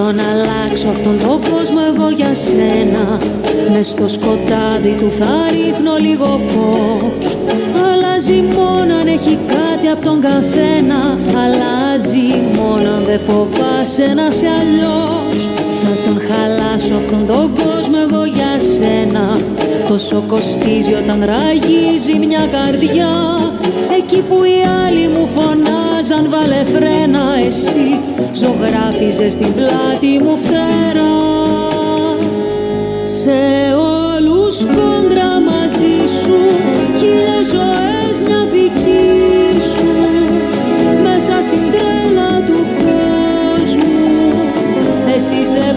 Θα τον αλλάξω αυτόν τον κόσμο εγώ για σένα. Μες στο σκοτάδι του θα ρίχνω λίγο φως. Αλλάζει μόνο αν έχει κάτι από τον καθένα. Αλλάζει μόνο αν δεν φοβάσαι να σε αλλιώς. Θα τον χαλάσω αυτόν τον κόσμο εγώ για σένα. Τόσο κοστίζει όταν ραγίζει μια καρδιά. Εκεί που οι άλλοι μου φωνάζαν βάλε φρένα Εσύ ζωγράφιζες στην πλάτη μου φτερά. Σε όλους κόντρα μαζί σου Χίλιες ζωές μια δική σου. Μέσα στην τρέλα του κόσμου Εσύ είσαι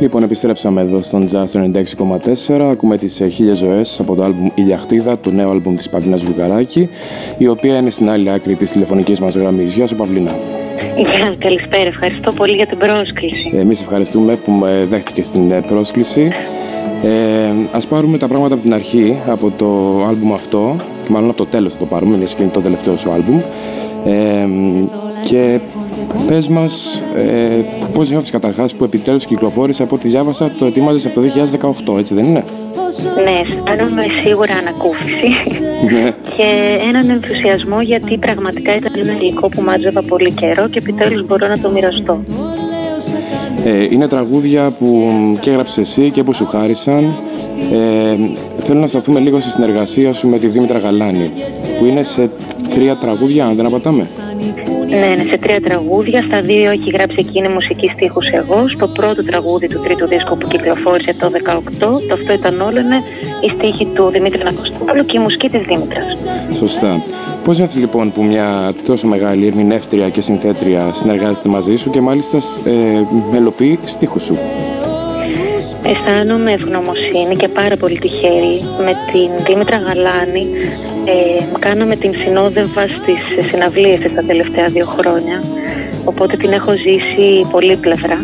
Λοιπόν, επιστρέψαμε εδώ στον Jazz 96,4. Ακούμε τις χίλιες ζωές από το άλμπουμ Ηλιαχτίδα, το νέο άλμπουμ της Παυλίνα Βουλγαράκη, η οποία είναι στην άλλη άκρη της τηλεφωνικής μας γραμμής. Γεια σου, Παυλίνα. Γεια, καλησπέρα. Ευχαριστώ πολύ για την πρόσκληση. Εμείς ευχαριστούμε που με δέχτηκε στην ε, πρόσκληση. Ε, ας πάρουμε τα πράγματα από την αρχή, από το άλμπουμ αυτό, μάλλον από το τέλος θα το πάρουμε, μια και είναι το τελευταίο σου άλμπουμ. Ε, και πες μας ε, πώς νιώθεις καταρχάς που επιτέλους κυκλοφόρησε από ό,τι διάβασα το ετοίμαζες από το 2018, έτσι δεν είναι; Ναι, αισθάνομαι σίγουρα ανακούφιση Ναι. και έναν ενθουσιασμό γιατί πραγματικά ήταν ένα υλικό που μάζευα πολύ καιρό και επιτέλους μπορώ να το μοιραστώ. Ε, είναι τραγούδια που και έγραψες εσύ και που σου χάρισαν. Ε, θέλω να σταθούμε λίγο στη συνεργασία σου με τη Δήμητρα Γαλάνη, που είναι σε τρία τραγούδια, αν δεν απατάμε. Ναι, ναι, σε τρία τραγούδια. Στα δύο έχει γράψει εκείνη μουσική στίχους εγώ. Στο πρώτο τραγούδι του τρίτου δίσκου που κυκλοφόρησε το 18, το αυτό ήταν όλο είναι η στίχη του Δημήτρη Νακοστόπουλου και η μουσική της Δήμητρας. Σωστά. Πώς νιώθεις λοιπόν που μια τόσο μεγάλη ερμηνεύτρια και συνθέτρια συνεργάζεται μαζί σου και μάλιστα ε, μελοποιεί στίχους σου; Αισθάνομαι ευγνωμοσύνη και πάρα πολύ τυχερή με την Δήμητρα Γαλάνη. Ε, κάναμε την συνόδευα στις συναυλίες της τα τελευταία δύο χρόνια, οπότε την έχω ζήσει πολύπλευρα.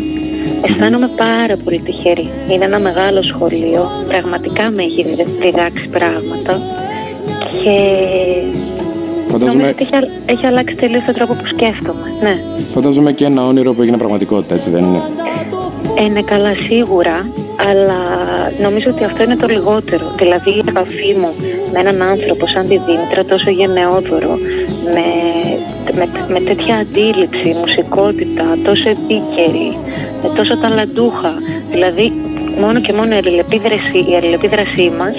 Αισθάνομαι πάρα πολύ τυχερή. Είναι ένα μεγάλο σχολείο, πραγματικά με έχει διδάξει πράγματα και νομίζω Φαντάζομαι, ότι έχει, α- έχει αλλάξει τελείως τον τρόπο που σκέφτομαι. Ναι. φαντάζομαι και ένα όνειρο που έγινε πραγματικότητα, έτσι δεν είναι; Ε, ναι, καλά, σίγουρα, αλλά νομίζω ότι αυτό είναι το λιγότερο. Δηλαδή, η επαφή μου με έναν άνθρωπο σαν τη Δήμητρα, τόσο γενναιόδωρο, με, με, με τέτοια αντίληψη, μουσικότητα, τόσο επίκαιρη, με τόσο ταλαντούχα. Δηλαδή, μόνο και μόνο η αλληλεπίδραση, η αλληλεπίδρασή μας,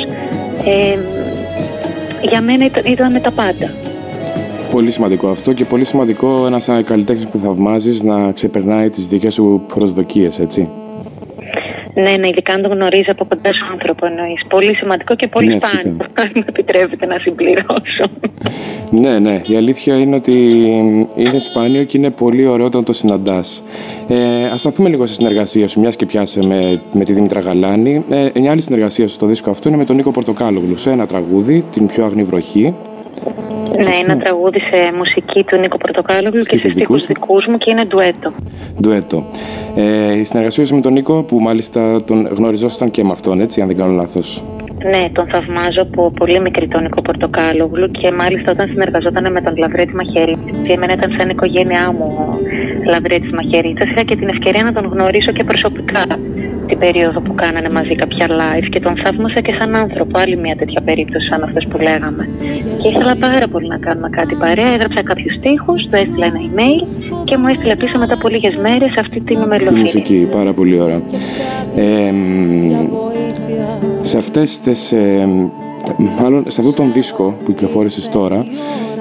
ε, για μένα ήταν, ήταν τα πάντα. Πολύ σημαντικό αυτό και πολύ σημαντικό ένας καλλιτέχνης που θαυμάζεις να ξεπερνάει τις δικές σου προσδοκίες, έτσι. Ναι, ναι, ειδικά αν το γνωρίζει από κοντά σου άνθρωπο εννοείς. Πολύ σημαντικό και πολύ Ναι, σπάνιο, αν με επιτρέπετε να συμπληρώσω. Ναι, ναι. Η αλήθεια είναι ότι είναι σπάνιο και είναι πολύ ωραίο όταν το συναντάς. Ε, Α σταθούμε λίγο στη συνεργασία σου, μιας και πιάσε με, με τη Δήμητρα Γαλάνη. Ε, μια άλλη συνεργασία σου στο δίσκο αυτό είναι με τον Νίκο Πορτοκάλογλου σε ένα τραγούδι, Την πιο αγνή βροχή. Ναι, ένα τραγούδι σε μουσική του Νίκο Πορτοκάλογλου και σε Στίχους δικούς στίχους δικούς μου και είναι ντουέτο. Ντουέτο. Ε, η συνεργασία σου με τον Νίκο, που μάλιστα τον γνωριζόσασταν και με αυτόν, έτσι, αν δεν κάνω λάθος. Ναι, τον θαυμάζω από πολύ μικρή τον Νίκο Πορτοκάλογλου και μάλιστα όταν συνεργαζόταν με τον Λαβρέτη Μαχαιρίτσα, και εμένα ήταν σαν οικογένειά μου ο Λαβρέτης Μαχαιρίτσα, είχα και την ευκαιρία να τον γνωρίσω και προσωπικά την περίοδο που κάνανε μαζί κάποια live και τον θαύμασα και σαν άνθρωπο. Άλλη μια τέτοια περίπτωση σαν αυτές που λέγαμε. Και ήθελα πάρα πολύ να κάνουμε κάτι παρέα. Έγραψα κάποιους στίχους, του έστειλα ένα email και μου έστειλε πίσω μετά από λίγες μέρες αυτή την Τη μελωδία. μουσική, πάρα πολύ ωραία. Ε, μ, σε αυτές τις, ε, μάλλον σε αυτόν τον δίσκο που κυκλοφόρησες τώρα,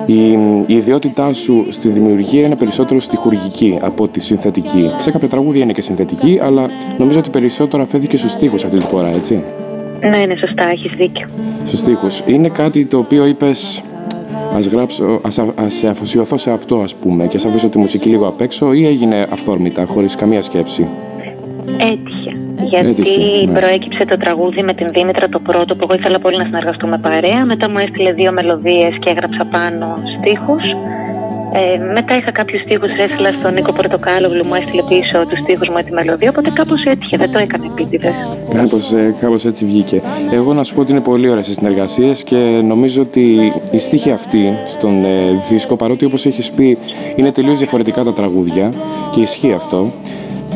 η, η ιδιότητά σου στη δημιουργία είναι περισσότερο στιχουργική από ότι συνθετική. Σε κάποια τραγούδια είναι και συνθετική, αλλά νομίζω ότι περισσότερο αφέθηκε στους στίχους αυτή τη φορά, έτσι. Ναι, ναι, σωστά, έχεις δίκιο. Στους στίχους. Είναι κάτι το οποίο είπες, ας γράψω, ας, α- ας αφοσιωθώ σε αυτό ας πούμε και ας αφήσω τη μουσική λίγο απ' έξω ή έγινε αυθόρμητα, χωρίς καμία σκέψη; Έτυχε. Γιατί Έτυχε, ναι. προέκυψε το τραγούδι με την Δήμητρα το πρώτο που εγώ ήθελα πολύ να συνεργαστούμε παρέα. Μετά μου έστειλε δύο μελωδίες και έγραψα πάνω στίχους. Ε, μετά είχα κάποιους στίχους, έστειλα στον Νίκο Πορτοκάλογλου, μου έστειλε πίσω τους στίχους μου τη μελωδία. Οπότε κάπως έτυχε, δεν το έκανε επίτηδες. Κάπως, ε, κάπως έτσι βγήκε. Εγώ να σου πω ότι είναι πολύ ωραίες οι συνεργασίες και νομίζω ότι η στίχη αυτή στον ε, δίσκο, παρότι όπως έχεις πει είναι τελείως διαφορετικά τα τραγούδια και ισχύει αυτό,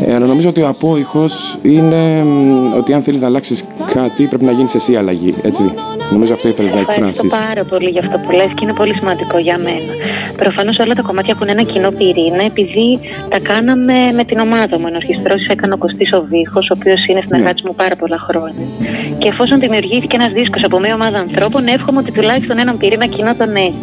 ε, αλλά νομίζω ότι ο απόϊχος είναι μ, ότι αν θέλεις να αλλάξεις κάτι πρέπει να γίνεις εσύ αλλαγή, έτσι. Νομίζω αυτό ήθελες να Ευχαριστώ εκφράσεις. πάρα πολύ για αυτό που λες και είναι πολύ σημαντικό για μένα. Προφανώς όλα τα κομμάτια έχουν ένα κοινό πυρήνα επειδή τα κάναμε με την ομάδα μου. Ενορχιστρώσεις έκανε ο Κωστής ο Βίχος, ο οποίος είναι συνεργάτης μου πάρα πολλά χρόνια. Και εφόσον δημιουργήθηκε ένας δίσκος από μια ομάδα ανθρώπων, εύχομαι ότι τουλάχιστον έναν πυρήνα κοινό τον έχει.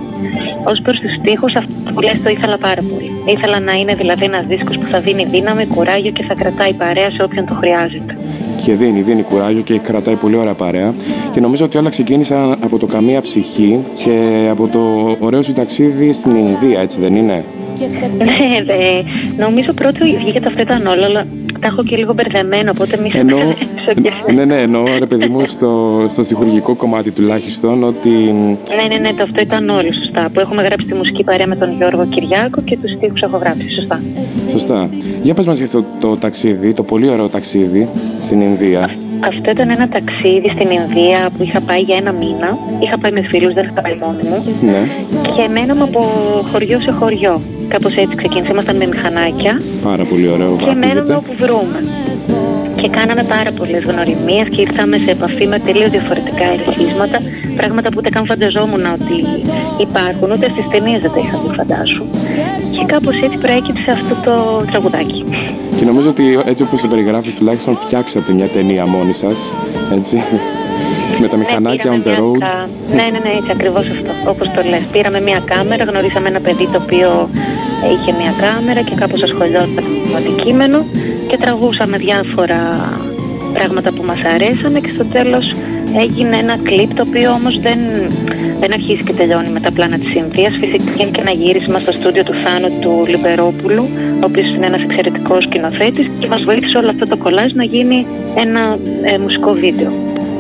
Ω προς τους στίχους, αυτό που λες το ήθελα πάρα πολύ. Ήθελα να είναι δηλαδή ένας δίσκος που θα δίνει δύναμη, κουράγιο και θα κρατάει παρέα σε όποιον το χρειάζεται. Και δίνει, δίνει κουράγιο και κρατάει πολύ ωραία παρέα. Και νομίζω ότι όλα ξεκίνησαν από το Καμία Ψυχή και από το ωραίο σου ταξίδι στην Ινδία, έτσι δεν είναι; Ναι, δε, νομίζω πρώτο βγήκε το αυτό ήταν όλο, αλλά τα έχω και λίγο μπερδεμένο, οπότε μη σε Ενώ, μπερδέψω κι εσύ. ναι, ναι, εννοώ ρε παιδί μου στο, στο στιχουργικό κομμάτι τουλάχιστον ότι Ναι, ναι, ναι, το αυτό ήταν όλοι σωστά. Που έχουμε γράψει τη μουσική παρέα με τον Γιώργο Κυριάκο και τους στίχους έχω γράψει. Σωστά. σωστά. Για πες μας για αυτό το ταξίδι, το πολύ ωραίο ταξίδι στην Ινδία. Αυτό ήταν ένα ταξίδι στην Ινδία που είχα πάει για ένα μήνα. Είχα πάει με φίλους, δεν είχα πάει μόνη μου. Ναι, Και μέναμε από χωριό σε χωριό. Κάπως έτσι ξεκίνησε. Ήμασταν με μηχανάκια πάρα πολύ ωραίο. και μέναμε ακούγεται. όπου βρούμε. Και κάναμε πάρα πολλές γνωριμίες και ήρθαμε σε επαφή με τελείως διαφορετικά ερεθίσματα. Πράγματα που ούτε καν φανταζόμουν ότι υπάρχουν, ούτε στις ταινίες δεν τα είχα δει, φαντάσου. Και κάπως έτσι προέκυψε αυτό το τραγουδάκι. Και νομίζω ότι έτσι όπως το περιγράφεις τουλάχιστον φτιάξατε μια ταινία μόνοι σας, έτσι. Με τα μηχανάκια on πήραμε the μια road. κα- Ναι, ναι, ναι, έτσι ακριβώς αυτό. Όπως το λες. Πήραμε μια κάμερα, γνωρίσαμε ένα παιδί το οποίο ε, είχε μια κάμερα και κάπως ασχολιόταν με το αντικείμενο και τραγούσαμε διάφορα πράγματα που μας αρέσανε και στο τέλος έγινε ένα κλιπ το οποίο όμως δεν, δεν αρχίζει και τελειώνει με τα πλάνα της Ινδίας. Φυσικά είναι και ένα γύρισμα στο στούντιο του Θάνου του Λιμπερόπουλου, ο οποίος είναι ένας εξαιρετικός σκηνοθέτης και μας βοήθησε όλο αυτό το κολλάζ να γίνει ένα ε, μουσικό βίντεο.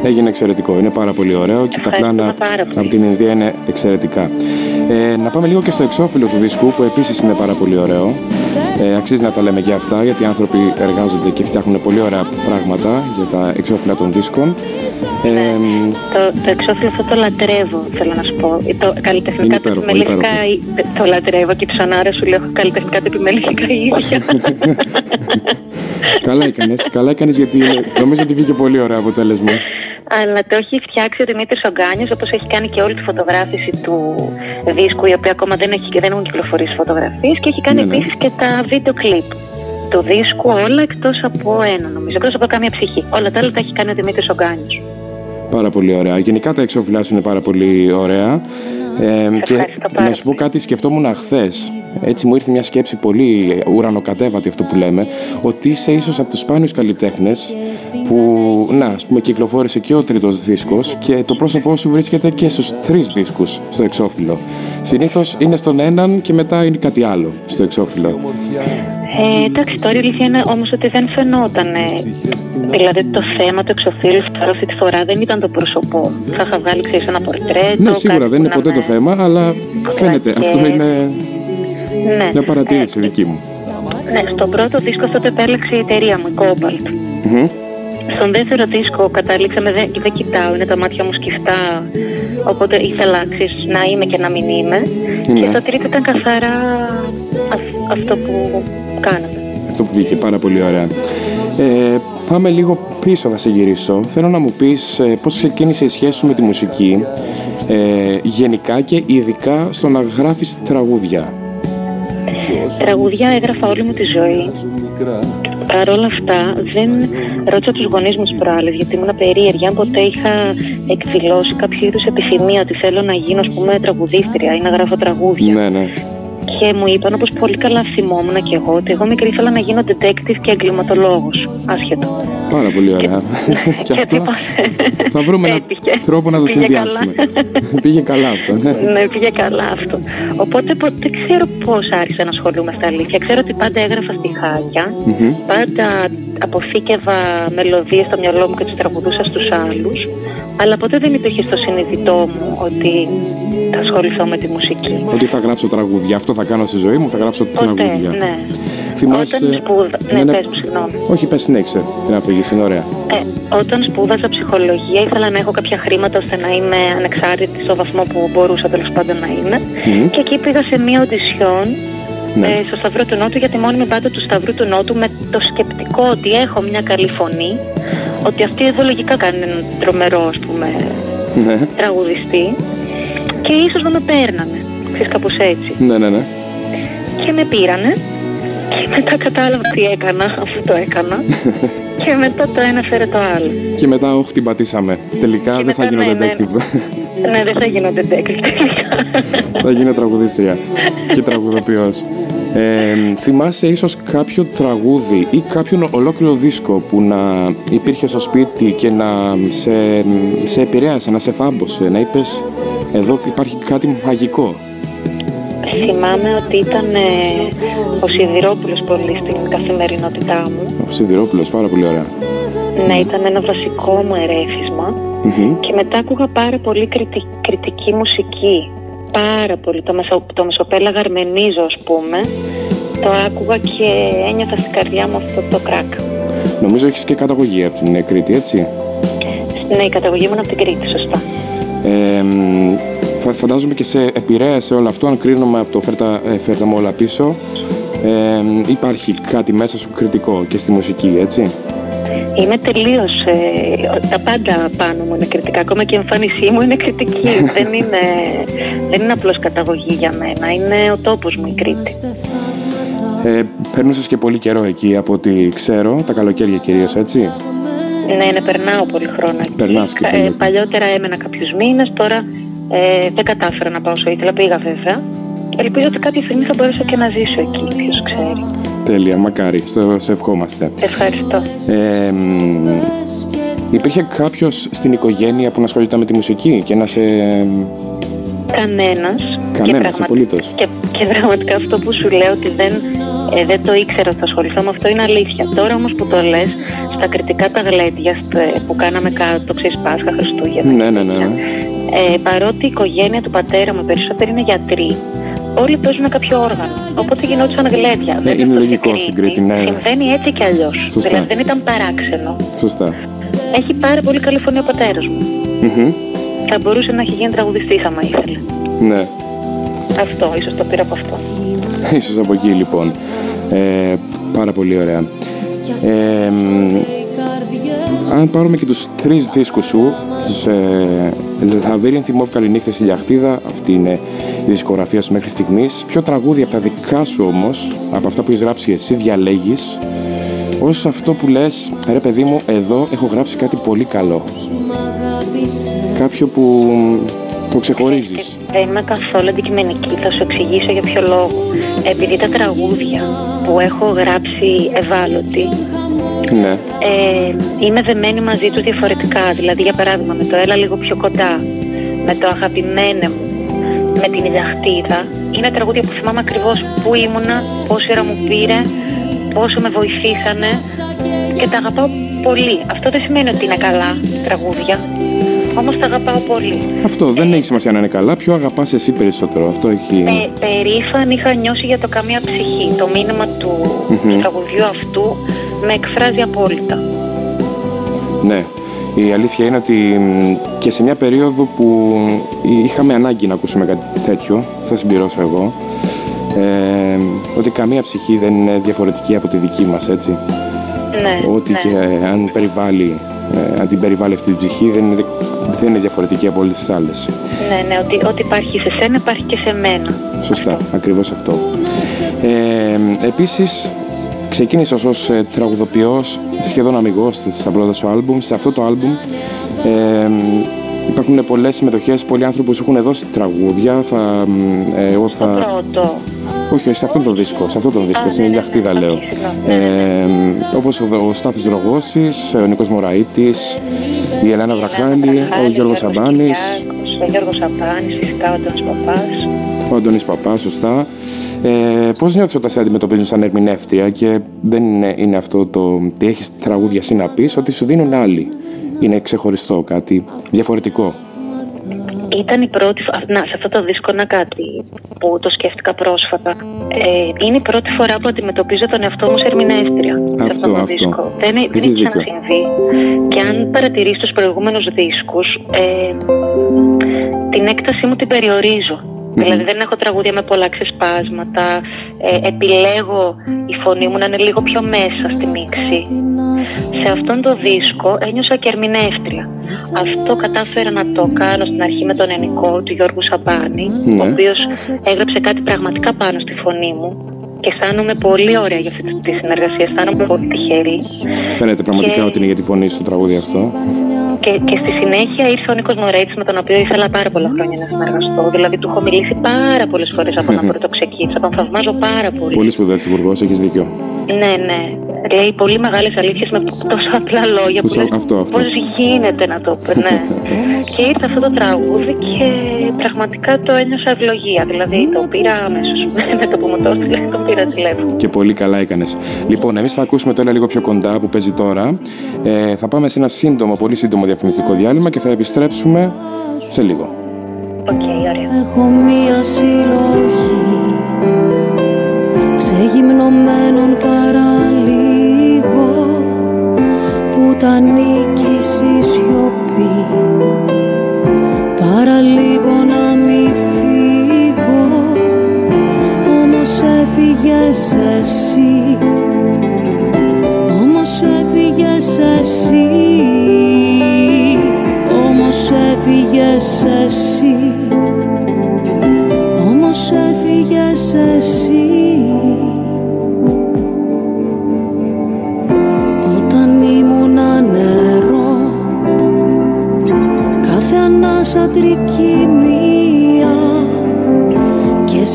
Έγινε εξαιρετικό, είναι πάρα πολύ ωραίο και τα Ευχαριστούμε πλάνα πάρα πολύ. από την Ινδία είναι εξαιρετικά. Ε, να πάμε λίγο και στο εξώφυλλο του δίσκου που επίσης είναι πάρα πολύ ωραίο. Ε, αξίζει να τα λέμε και αυτά γιατί οι άνθρωποι εργάζονται και φτιάχνουν πολύ ωραία πράγματα για τα εξώφυλλα των δίσκων. Ε, Το, το εξώφυλλο αυτό το λατρεύω, θέλω να σου πω. Ε, Το καλλιτεχνικά Είναι του υπέροχο, επιμελητικά. Το λατρεύω και ψωνάρα σου λέω καλλιτεχνικά του επιμελητικά ίδια. καλά έκανες, καλά έκανες γιατί νομίζω ότι βγήκε πολύ ωραίο αποτέλεσμα. Αλλά το έχει φτιάξει ο Δημήτρης Ογκάνιος όπως έχει κάνει και όλη τη φωτογράφηση του δίσκου η οποία ακόμα δεν, έχει, δεν έχουν κυκλοφορήσει φωτογραφίες και έχει κάνει Ναι, ναι. επίσης και τα βίντεο κλιπ του δίσκου όλα εκτός από ένα νομίζω, εκτός από κάμια ψυχή. Όλα τα άλλα τα έχει κάνει ο Δημήτρης Ογκάνιος. Πάρα πολύ ωραία. Γενικά τα εξώφυλλά σου είναι πάρα πολύ ωραία. Ε, και ευχαριστώ πάρα να σου πω πολύ. κάτι, σκεφτόμουν χθες. Έτσι μου ήρθε μια σκέψη πολύ ουρανοκατέβατη αυτό που λέμε, ότι είσαι ίσως από τους σπάνιους καλλιτέχνες που, να, ας πούμε, κυκλοφόρησε και ο τρίτος δίσκος και το πρόσωπό σου βρίσκεται και στους τρεις δίσκους στο εξώφυλλο. Συνήθως είναι στον έναν και μετά είναι κάτι άλλο στο εξώφυλλο. Ε, εντάξει, τώρα η αλήθεια είναι όμως ότι δεν φαινόταν. ε, δηλαδή το θέμα του εξωφύλου τώρα αυτή τη φορά δεν ήταν το πρόσωπό. Θα είχα βγάλει ξέρεις, ένα πορτρέτο. Ναι, σίγουρα κάτι δεν είναι που να ποτέ το με- θέμα, αλλά φαίνεται. και- Αυτό είναι Ναι. μια παρατήρηση δική μου. Ε, ναι, στον πρώτο δίσκο αυτό το επέλεξε η εταιρεία μου, η Cobalt. Μμμ. Στον δεύτερο δίσκο καταλήξαμε, δεν, δεν κοιτάω, είναι τα μάτια μου σκυφτά. Οπότε ήθελα ξέρεις, να είμαι και να μην είμαι. Ναι. Και το τρίτο ήταν καθαρά αυ- αυτό που κάναμε. Αυτό που βγήκε πάρα πολύ ωραία. Ε, πάμε λίγο πίσω, θα σε γυρίσω. Θέλω να μου πεις ε, πώς ξεκίνησε η σχέση σου με τη μουσική ε, γενικά και ειδικά στο να γράφεις τραγούδια. Τραγουδιά έγραφα όλη μου τη ζωή. Παρ' όλα αυτά, δεν ρώτησα τους γονείς μου τι προάλλε, γιατί ήμουν περίεργη. Αν ποτέ είχα εκδηλώσει κάποιο είδους επιθυμία ότι θέλω να γίνω, ας πούμε, τραγουδίστρια ή να γράφω τραγούδια. Ναι, ναι. Και μου είπαν, όπως πολύ καλά θυμόμουν και εγώ, ότι εγώ μικρή ήθελα να γίνω detective και εγκληματολόγος, άσχετο. Πάρα πολύ ωραία. Και, αυτό είπα, θα βρούμε έναν έτυχε. τρόπο να το Πήγε συνδυάσουμε. πήγε καλά αυτό, ναι. Ναι, πήγε καλά αυτό. Οπότε πο- δεν ξέρω πώς άρχισα να ασχολούμαι στα αλήθεια. Ξέρω ότι πάντα έγραφα στιχάκια. Μμμ. Πάντα αποθήκευα μελωδίες στο μυαλό μου και τις τραγουδούσα στους άλλους. Αλλά ποτέ δεν υπήρχε στο συνειδητό μου ότι θα ασχοληθώ με τη μουσική. Ότι θα γράψω τραγούδια. Αυτό θα κάνω στη ζωή μου, θα γράψω Ποτέ, τραγούδια. ναι. Θυμάσαι. Όταν σπούδα... Ναι, πες μου, συγγνώμη. Όχι, πες συνέχισε την αφήγηση, είναι ωραία. Ε, όταν σπούδαζα ψυχολογία ήθελα να έχω κάποια χρήματα ώστε να είμαι ανεξάρτητη στο βαθμό που μπορούσα τέλος πάντων να είμαι. Μμμ. Και εκεί πήγα σε μία οντισιόν Ναι. ε, στο Σταυρό του Νότου για τη μόνιμη πάντα του Σταυρού του Νότου με το σκεπτικό ότι έχω μια καλή φωνή, ότι αυτή εδώ λογικά κάνει έναν τρομερό ας πούμε Ναι, τραγουδιστή και ίσως να με παίρνανε, ξέρεις κάπως έτσι. ναι, ναι. ναι. Και με πήρανε και μετά κατάλαβα τι έκανα αφού το έκανα και μετά το ένα φέρε το άλλο. Και μετά, όχι, την πατήσαμε. Τελικά Και δεν θα μετά, γίνω ναι, ναι. detective. Ναι, δεν θα γίνω detective τελικά. θα γίνω τραγουδίστρια και τραγουδοποιός. Ε, θυμάσαι ίσως κάποιο τραγούδι ή κάποιον ολόκληρο δίσκο που να υπήρχε στο σπίτι και να σε, σε επηρέασε, να σε φάμπωσε, να είπες εδώ υπάρχει κάτι μαγικό. Θυμάμαι ότι ήταν ε, ο Σιδηρόπουλος πολύ στην καθημερινότητά μου. Ο Σιδηρόπουλος, πάρα πολύ ωραία. Ναι, ήταν ένα βασικό μου ερέφισμα. Μμμ. Και μετά άκουγα πάρα πολύ κριτική, κριτική μουσική. Πάρα πολύ. Το, μεσο, το μεσοπέλαγα Αρμενίζω, ας πούμε. Το άκουγα και ένιωθα στην καρδιά μου αυτό το κράκ. Νομίζω έχεις και καταγωγή από την Κρήτη, έτσι; Ναι, η καταγωγή μου είναι από την Κρήτη, σωστά. Ε, μ, φα- φαντάζομαι και σε επηρέασε όλο αυτό, αν κρίνουμε από το φέρτα, ε, φέρτα μου όλα πίσω. Ε, μ, υπάρχει κάτι μέσα σου κριτικό και στη μουσική, έτσι; Είμαι τελείως. τα πάντα πάνω μου είναι κριτικά. Ακόμα και η εμφάνισή μου είναι κριτική. δεν είναι, δεν είναι απλώς καταγωγή για μένα. Είναι ο τόπος μου η Κρήτη. Ε, Περνούσες και πολύ καιρό εκεί από ό,τι ξέρω, τα καλοκαίρια κυρίως, έτσι; Ναι, ναι, περνάω πολύ χρόνο εκεί. Περνάς και Κα- πολύ. ε, παλιότερα έμενα κάποιους μήνες, τώρα ε, δεν κατάφερα να πάω όσο ήθελα. Πήγα βέβαια. Ελπίζω ότι κάποια στιγμή θα μπορέσω και να ζήσω εκεί, ποιος ξέρει. Τέλεια, μακάρι, στο, σε ευχόμαστε. Ευχαριστώ. Ε, μ, υπήρχε κάποιος στην οικογένεια που να ασχολείται με τη μουσική και να σε... Κανένας. Κανένας, απολύτως. Και, και πραγματικά αυτό που σου λέω ότι δεν, ε, δεν το ήξερα ότι θα ασχοληθώ με αυτό είναι αλήθεια. Τώρα όμως που το λες, στα κριτικά τα γλέντια στο- που κάναμε κάτω, ξέρεις Πάσχα, Χριστούγεννα. Ναι, ναι, ναι. Ναι. Ε, παρότι η οικογένεια του πατέρα μου περισσότεροι είναι γιατροί, όλοι παίζουν κάποιο όργανο. Οπότε γινόντουσαν γλέντια. Δεν είναι το λογικό στην στην Κρήτη, ναι. Συμβαίνει έτσι κι αλλιώς. Σωστά. Δηλαδή δεν ήταν παράξενο. Σωστά. Έχει πάρα πολύ καλή φωνή ο πατέρας μου. Μμμ. Θα μπορούσε να έχει γίνει τραγουδιστής άμα ήθελε. Ναι. Αυτό, ίσως το πήρα από αυτό. Ίσως από εκεί λοιπόν. Ε, πάρα πολύ ωραία. Ε, μ, αν πάρουμε και τους τρεις δίσκους σου, τους ε, Labyrinth Mauve Καληνύχτες Ηλιαχτίδα, αυτή είναι η δισκογραφία σου μέχρι στιγμής. Ποιο τραγούδι από τα δικά σου όμως, από αυτά που έχεις γράψει εσύ, διαλέγεις; Ως αυτό που λες, ρε παιδί μου, εδώ έχω γράψει κάτι πολύ καλό. Κάποιο που το ξεχωρίζεις. Δεν είμαι καθόλου αντικειμενική, θα σου εξηγήσω για ποιο λόγο. Επειδή τα τραγούδια που έχω γράψει ευάλωτοι, Ναι. ε, είμαι δεμένη μαζί του διαφορετικά. Δηλαδή, για παράδειγμα, με το Έλα λίγο πιο κοντά, με το Αγαπημένε μου, με την Ηλιαχτίδα, είναι τραγούδια που θυμάμαι ακριβώς πού ήμουνα, πόση ώρα μου πήρε, πόσο με βοηθήσανε και τα αγαπάω πολύ. Αυτό δεν σημαίνει ότι είναι καλά τραγούδια, όμως τα αγαπάω πολύ. Αυτό δεν έχει σημασία να είναι καλά. Ποιο αγαπάς εσύ περισσότερο. Αυτό έχει. Πε, περήφανη είχα νιώσει για το καμία ψυχή. Το μήνυμα του, του τραγουδιού αυτού με εκφράζει απόλυτα. Ναι. Η αλήθεια είναι ότι μ, και σε μια περίοδο που είχαμε ανάγκη να ακούσουμε κάτι τέτοιο, θα συμπληρώσω εγώ, ε, ότι καμία ψυχή δεν είναι διαφορετική από τη δική μας, έτσι. Ναι, Ότι ναι. και αν περιβάλλει, ε, αν την περιβάλλει αυτή την ψυχή δεν είναι, δεν είναι διαφορετική από όλες τις άλλες. Ναι, ναι, ότι ό,τι υπάρχει σε σένα υπάρχει και σε μένα. Σωστά, ακριβώς αυτό. Ε, επίσης, ξεκίνησες ως ε, τραγουδοποιός, σχεδόν αμυγός στα πρώτα σου άλμπουμ. Σε αυτό το άλμπουμ ε, υπάρχουν πολλές συμμετοχές, πολλοί άνθρωποι που σου έχουν δώσει τραγούδια. Θα, ε, εγώ Το θα... πρώτο. Όχι, σε αυτόν τον δίσκο, σε αυτόν τον δίσκο, στην ίδια χτίδα λέω. Ε, όπως ο, ο Στάθης Ρογώσης, ο Νίκος Μωραΐτης, η Ελένα Βραχάλη, ο Γιώργος Σαμπάνης. Ο Γιώργος Σαμπάνης, φυσικά ο Αντώνης Παπάς. Ο Αντώνης Παπάς, σωστά. Ε, Πώς νιώθεις όταν σε αντιμετωπίζουν σαν ερμηνεύτρια και δεν είναι, είναι αυτό το ότι έχεις τραγούδια εσύ να πεις, ότι σου δίνουν άλλοι. Είναι ξεχωριστό, κάτι διαφορετικό. Ήταν η πρώτη φορά, να, σε αυτό το δίσκο να κάτι που το σκέφτηκα πρόσφατα. Ε, είναι η πρώτη φορά που αντιμετωπίζω τον εαυτό μου σε ερμηνεύτρια. Αυτό, σε αυτό το αυτό. δίσκο. Δεν, δεν Έχεις έχει δίκιο. ξανασυμβεί. Και αν παρατηρήσεις τους προηγούμενους δίσκους, ε, την έκτασή μου την περιορίζω. Δηλαδή δεν έχω τραγούδια με πολλά ξεσπάσματα. Ε, επιλέγω η φωνή μου να είναι λίγο πιο μέσα στη μίξη. Σε αυτόν το δίσκο ένιωσα και ερμηνεύτρια. Αυτό κατάφερα να το κάνω στην αρχή με τον ενικό του Γιώργου Σαμπάνη, Ναι. ο οποίος έγραψε κάτι πραγματικά πάνω στη φωνή μου και αισθάνομαι πολύ ωραία για αυτή τη συνεργασία, αισθάνομαι πολύ τυχερή. Φαίνεται πραγματικά Και- ότι είναι για τη φωνή στο τραγούδι αυτό. Και, και στη συνέχεια ήρθε ο Νίκος Μωρέιτης με τον οποίο ήθελα πάρα πολλά χρόνια να συνεργαστώ. Δηλαδή του έχω μιλήσει πάρα πολλές φορές από να πρώτο ξεκίνησα. Τον θαυμάζω πάρα πολύ. Πολύ σπουδαίος υπουργός, έχεις δίκιο. Ναι, ναι. Λέει πολύ μεγάλες αλήθειες με τόσο απλά λόγια που Τόσο- λες, αυτό, αυτό. πώς γίνεται να το πει, ναι. και ήρθε αυτό το τραγούδι και πραγματικά το ένιωσα ευλογία. Δηλαδή το πήρα αμέσως. με το που μου το έστειλε, τον πήρα τηλέφωνο. Και πολύ καλά έκανες. Λοιπόν, εμείς θα ακούσουμε τώρα λίγο πιο κοντά που παίζει τώρα. Ε, θα πάμε σε ένα σύντομο, πολύ σύντομο διαφημιστικό διάλειμμα και θα επιστρέψουμε σε λίγο. Οκ, ωραία. Έχω μία συλλογή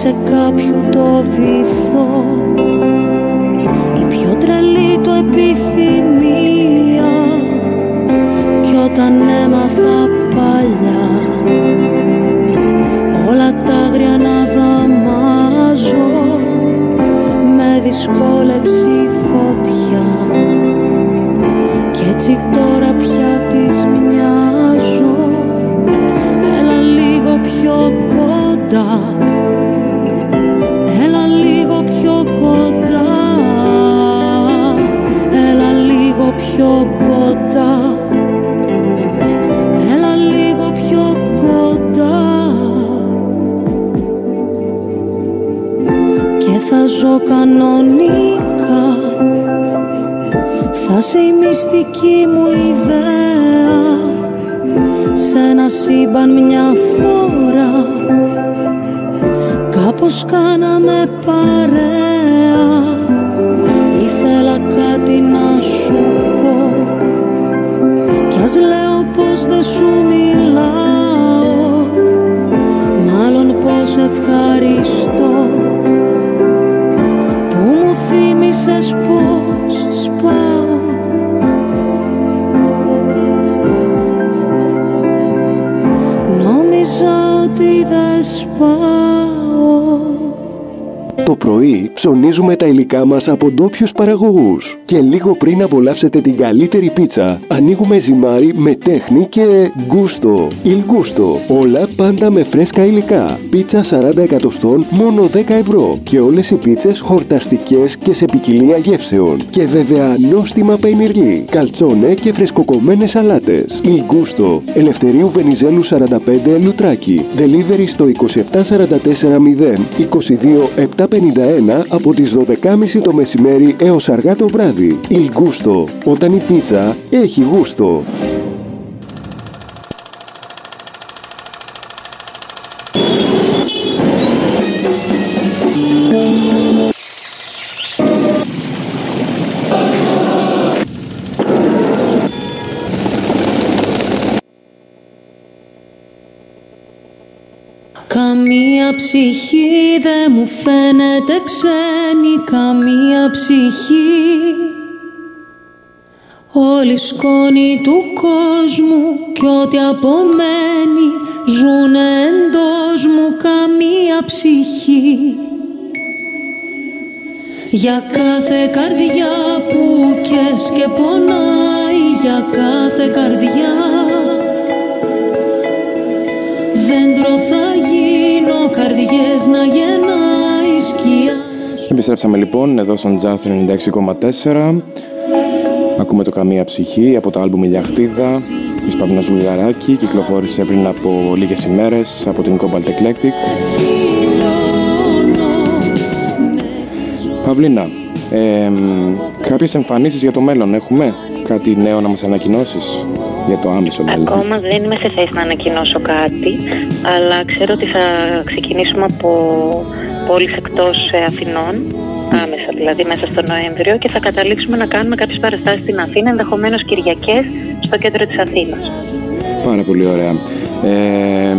σε κάποιου το βυθό. Η πιο τρελή του επιθυμία. Κι όταν έμαθα παλιά όλα τα άγρια να δαμάζω. Με δυσκόλεψε η φωτιά. Κι έτσι τώρα πια της μοιάζω. Έλα λίγο πιο κοντά θα ζω κανονικά. Θα σε η μυστική μου ιδέα. Σ' ένα σύμπαν μια φορά Κάπως κάναμε παρέα. Ήθελα κάτι να σου πω. Κι ας λέω πως δεν σου μιλάω. Μάλλον πως ευχαριστώ μου θύμισες πως σπάω Νόμιζα ότι δεν σπάω. Το πρωί ψωνίζουμε τα υλικά μας από ντόπιους παραγωγούς. Και λίγο πριν απολαύσετε την καλύτερη πίτσα, ανοίγουμε ζυμάρι με τέχνη και γκούστο. Il Gusto. Όλα πάντα με φρέσκα υλικά. Πίτσα 40 εκατοστών μόνο 10 ευρώ. Και όλες οι πίτσες χορταστικές και σε ποικιλία γεύσεων. Και βέβαια νόστιμα πενιρλί, καλτσόνε και φρεσκοκομμένες σαλάτες. Il Gusto. Ελευθερίου Βενιζέλου 45 Λουτράκι. Delivery στο 27440 22751 από τις 12.30 το μεσημέρι έως αργά το βράδυ. Il Gusto. Όταν η πίτσα έχει γούστο. Ψυχή δεν μου φαίνεται ξένη Καμία ψυχή. Όλη σκόνη του κόσμου κι ό,τι απομένει Ζουνε εντός μου καμία ψυχή. Για κάθε καρδιά που κες και πονάει Για κάθε καρδιά Επιστρέψαμε λοιπόν εδώ στον Jazz 96,4 Ακούμε το Καμία Ψυχή από το άλμπουμ Ηλιαχτίδα της Παυνάς Βουλγαράκη. Κυκλοφόρησε πριν από λίγες ημέρες από την Cobalt Eclectic. Παυλίνα, ε, κάποιες εμφανίσεις για το μέλλον έχουμε, κάτι νέο να μας ανακοινώσεις; Για το άμεσο μέλλον. Ακόμα δεν είμαι σε θέση να ανακοινώσω κάτι, αλλά ξέρω ότι θα ξεκινήσουμε από πόλεις εκτός ε, Αθηνών, άμεσα δηλαδή μέσα στο Νοέμβριο και θα καταλήξουμε να κάνουμε κάποιες παραστάσεις στην Αθήνα, ενδεχομένως Κυριακές στο κέντρο της Αθήνας. Πάρα πολύ ωραία. Ε,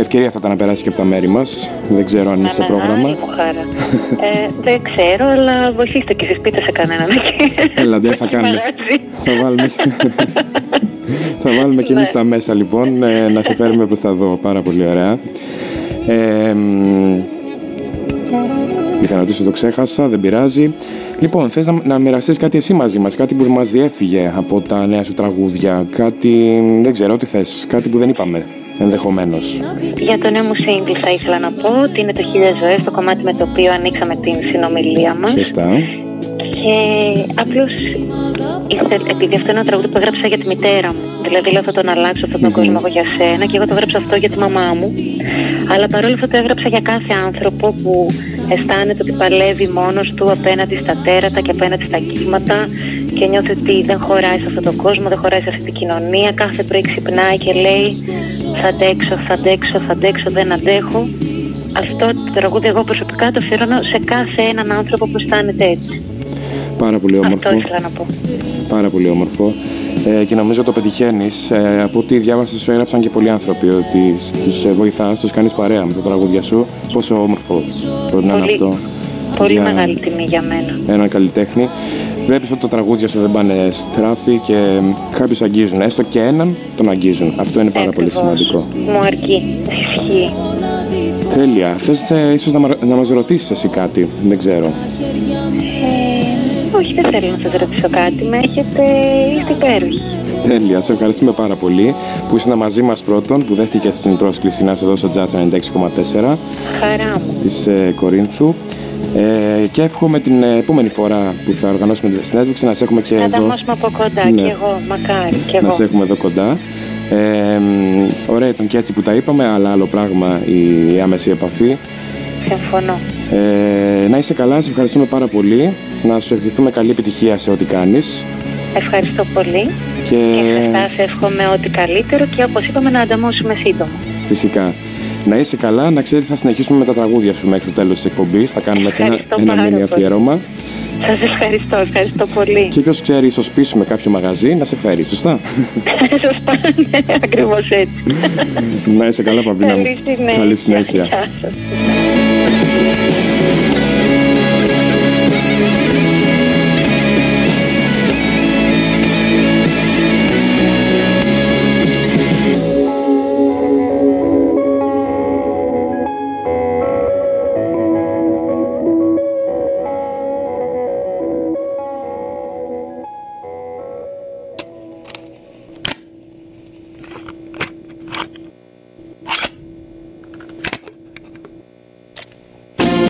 Ευκαιρία θα ήταν να περάσει και από τα μέρη μας. Δεν ξέρω αν είναι στο πρόγραμμα. Χαρά. ε, δεν ξέρω, αλλά βοηθήστε και εσείς πείτε σε κανέναν. Έλα, δεν θα κάνουμε. θα βάλουμε. θα βάλουμε και εμείς ναι. τα μέσα λοιπόν ε, να σε φέρουμε προς τα δω. Πάρα πολύ ωραία. Ε, Είχα να ρωτήσω, το ξέχασα, δεν πειράζει. Λοιπόν, θες να, να μοιραστείς κάτι εσύ μαζί μας, κάτι που μας διέφυγε από τα νέα σου τραγούδια, κάτι, δεν ξέρω, τι θες, κάτι που δεν είπαμε ενδεχομένως. Για το νέο μου σύγκλι θα ήθελα να πω ότι είναι το Χίλια Ζωές, το κομμάτι με το οποίο ανοίξαμε την συνομιλία μας. Σωστά. Και απλώ επειδή αυτό είναι ένα τραγούδι που έγραψα για τη μητέρα μου. Δηλαδή λέω θα τον αλλάξω αυτόν τον κόσμο εγώ για σένα και εγώ το έγραψα αυτό για τη μαμά μου. Αλλά παρόλο αυτό το έγραψα για κάθε άνθρωπο που αισθάνεται ότι παλεύει μόνος του απέναντι στα τέρατα και απέναντι στα κύματα και νιώθει ότι δεν χωράει σε αυτόν τον κόσμο, δεν χωράει σε αυτή την κοινωνία. Κάθε πρωί ξυπνάει και λέει θα αντέξω, θα αντέξω, θα αντέξω, δεν αντέχω. Αυτό το τραγούδι εγώ προσωπικά το αφιερώνω σε κάθε έναν άνθρωπο που αισθάνεται έτσι. Πάρα πολύ όμορφο. Αυτό ήθελα να πω. Πάρα πολύ όμορφο. Ε, και νομίζω το πετυχαίνεις. Ε, από ό,τι διάβασα, σου έγραψαν και πολλοί άνθρωποι ότι τους ε, βοηθάς, τους κάνεις παρέα με τα τραγούδια σου. Πόσο όμορφο μπορεί να είναι αυτό. Πολύ για μεγάλη τιμή για μένα. Έναν καλλιτέχνη. Βλέπεις ότι τα τραγούδια σου δεν πάνε στράφη και κάποιους αγγίζουν. Έστω και έναν τον αγγίζουν. Αυτό είναι πάρα πολύ σημαντικό. Μου αρκεί. Ισχύει. Τέλεια. Θες ε, ίσως να, να μας ρωτήσεις εσύ κάτι. Δεν ξέρω. Ε, όχι, δεν θέλω να σας ρωτήσω κάτι. Με έχετε. είστε υπέροχοι. Τέλεια, σε ευχαριστούμε πάρα πολύ που ήσουν μαζί μας πρώτον, που δέχτηκες την πρόσκληση να είσαι εδώ στο Jazz 96,4 Χαρά μου. της ε, Κορίνθου. Ε, και εύχομαι την επόμενη φορά που θα οργανώσουμε τη συνέντευξη να σε έχουμε και να εδώ. Να τα από κοντά ναι. και εγώ, μακάρι και εγώ. Να σε έχουμε εδώ κοντά. Ε, ωραία ήταν και έτσι που τα είπαμε, αλλά άλλο πράγμα η άμεση επαφή. Συμφωνώ. Ε, να είσαι καλά, σε ευχαριστούμε πάρα πολύ. Να σου ευχηθούμε καλή επιτυχία σε ό,τι κάνεις. Ευχαριστώ πολύ. Και, και σε εύχομαι ό,τι καλύτερο και όπως είπαμε να ανταμώσουμε σύντομα. Φυσικά. Να είσαι καλά, να ξέρεις θα συνεχίσουμε με τα τραγούδια σου μέχρι το τέλος της εκπομπής. Θα κάνουμε έτσι ένα, ένα μήνυμα αφιέρωμα. Σας ευχαριστώ, ευχαριστώ πολύ. Και ποιος ξέρει, ίσως πείσουμε κάποιο μαγαζί να σε φέρει, σωστά; Σωστά, ναι, ακριβώς έτσι. να είσαι καλά, Παυλίνα μου. Καλή συνέχεια. Καλή συνέχεια.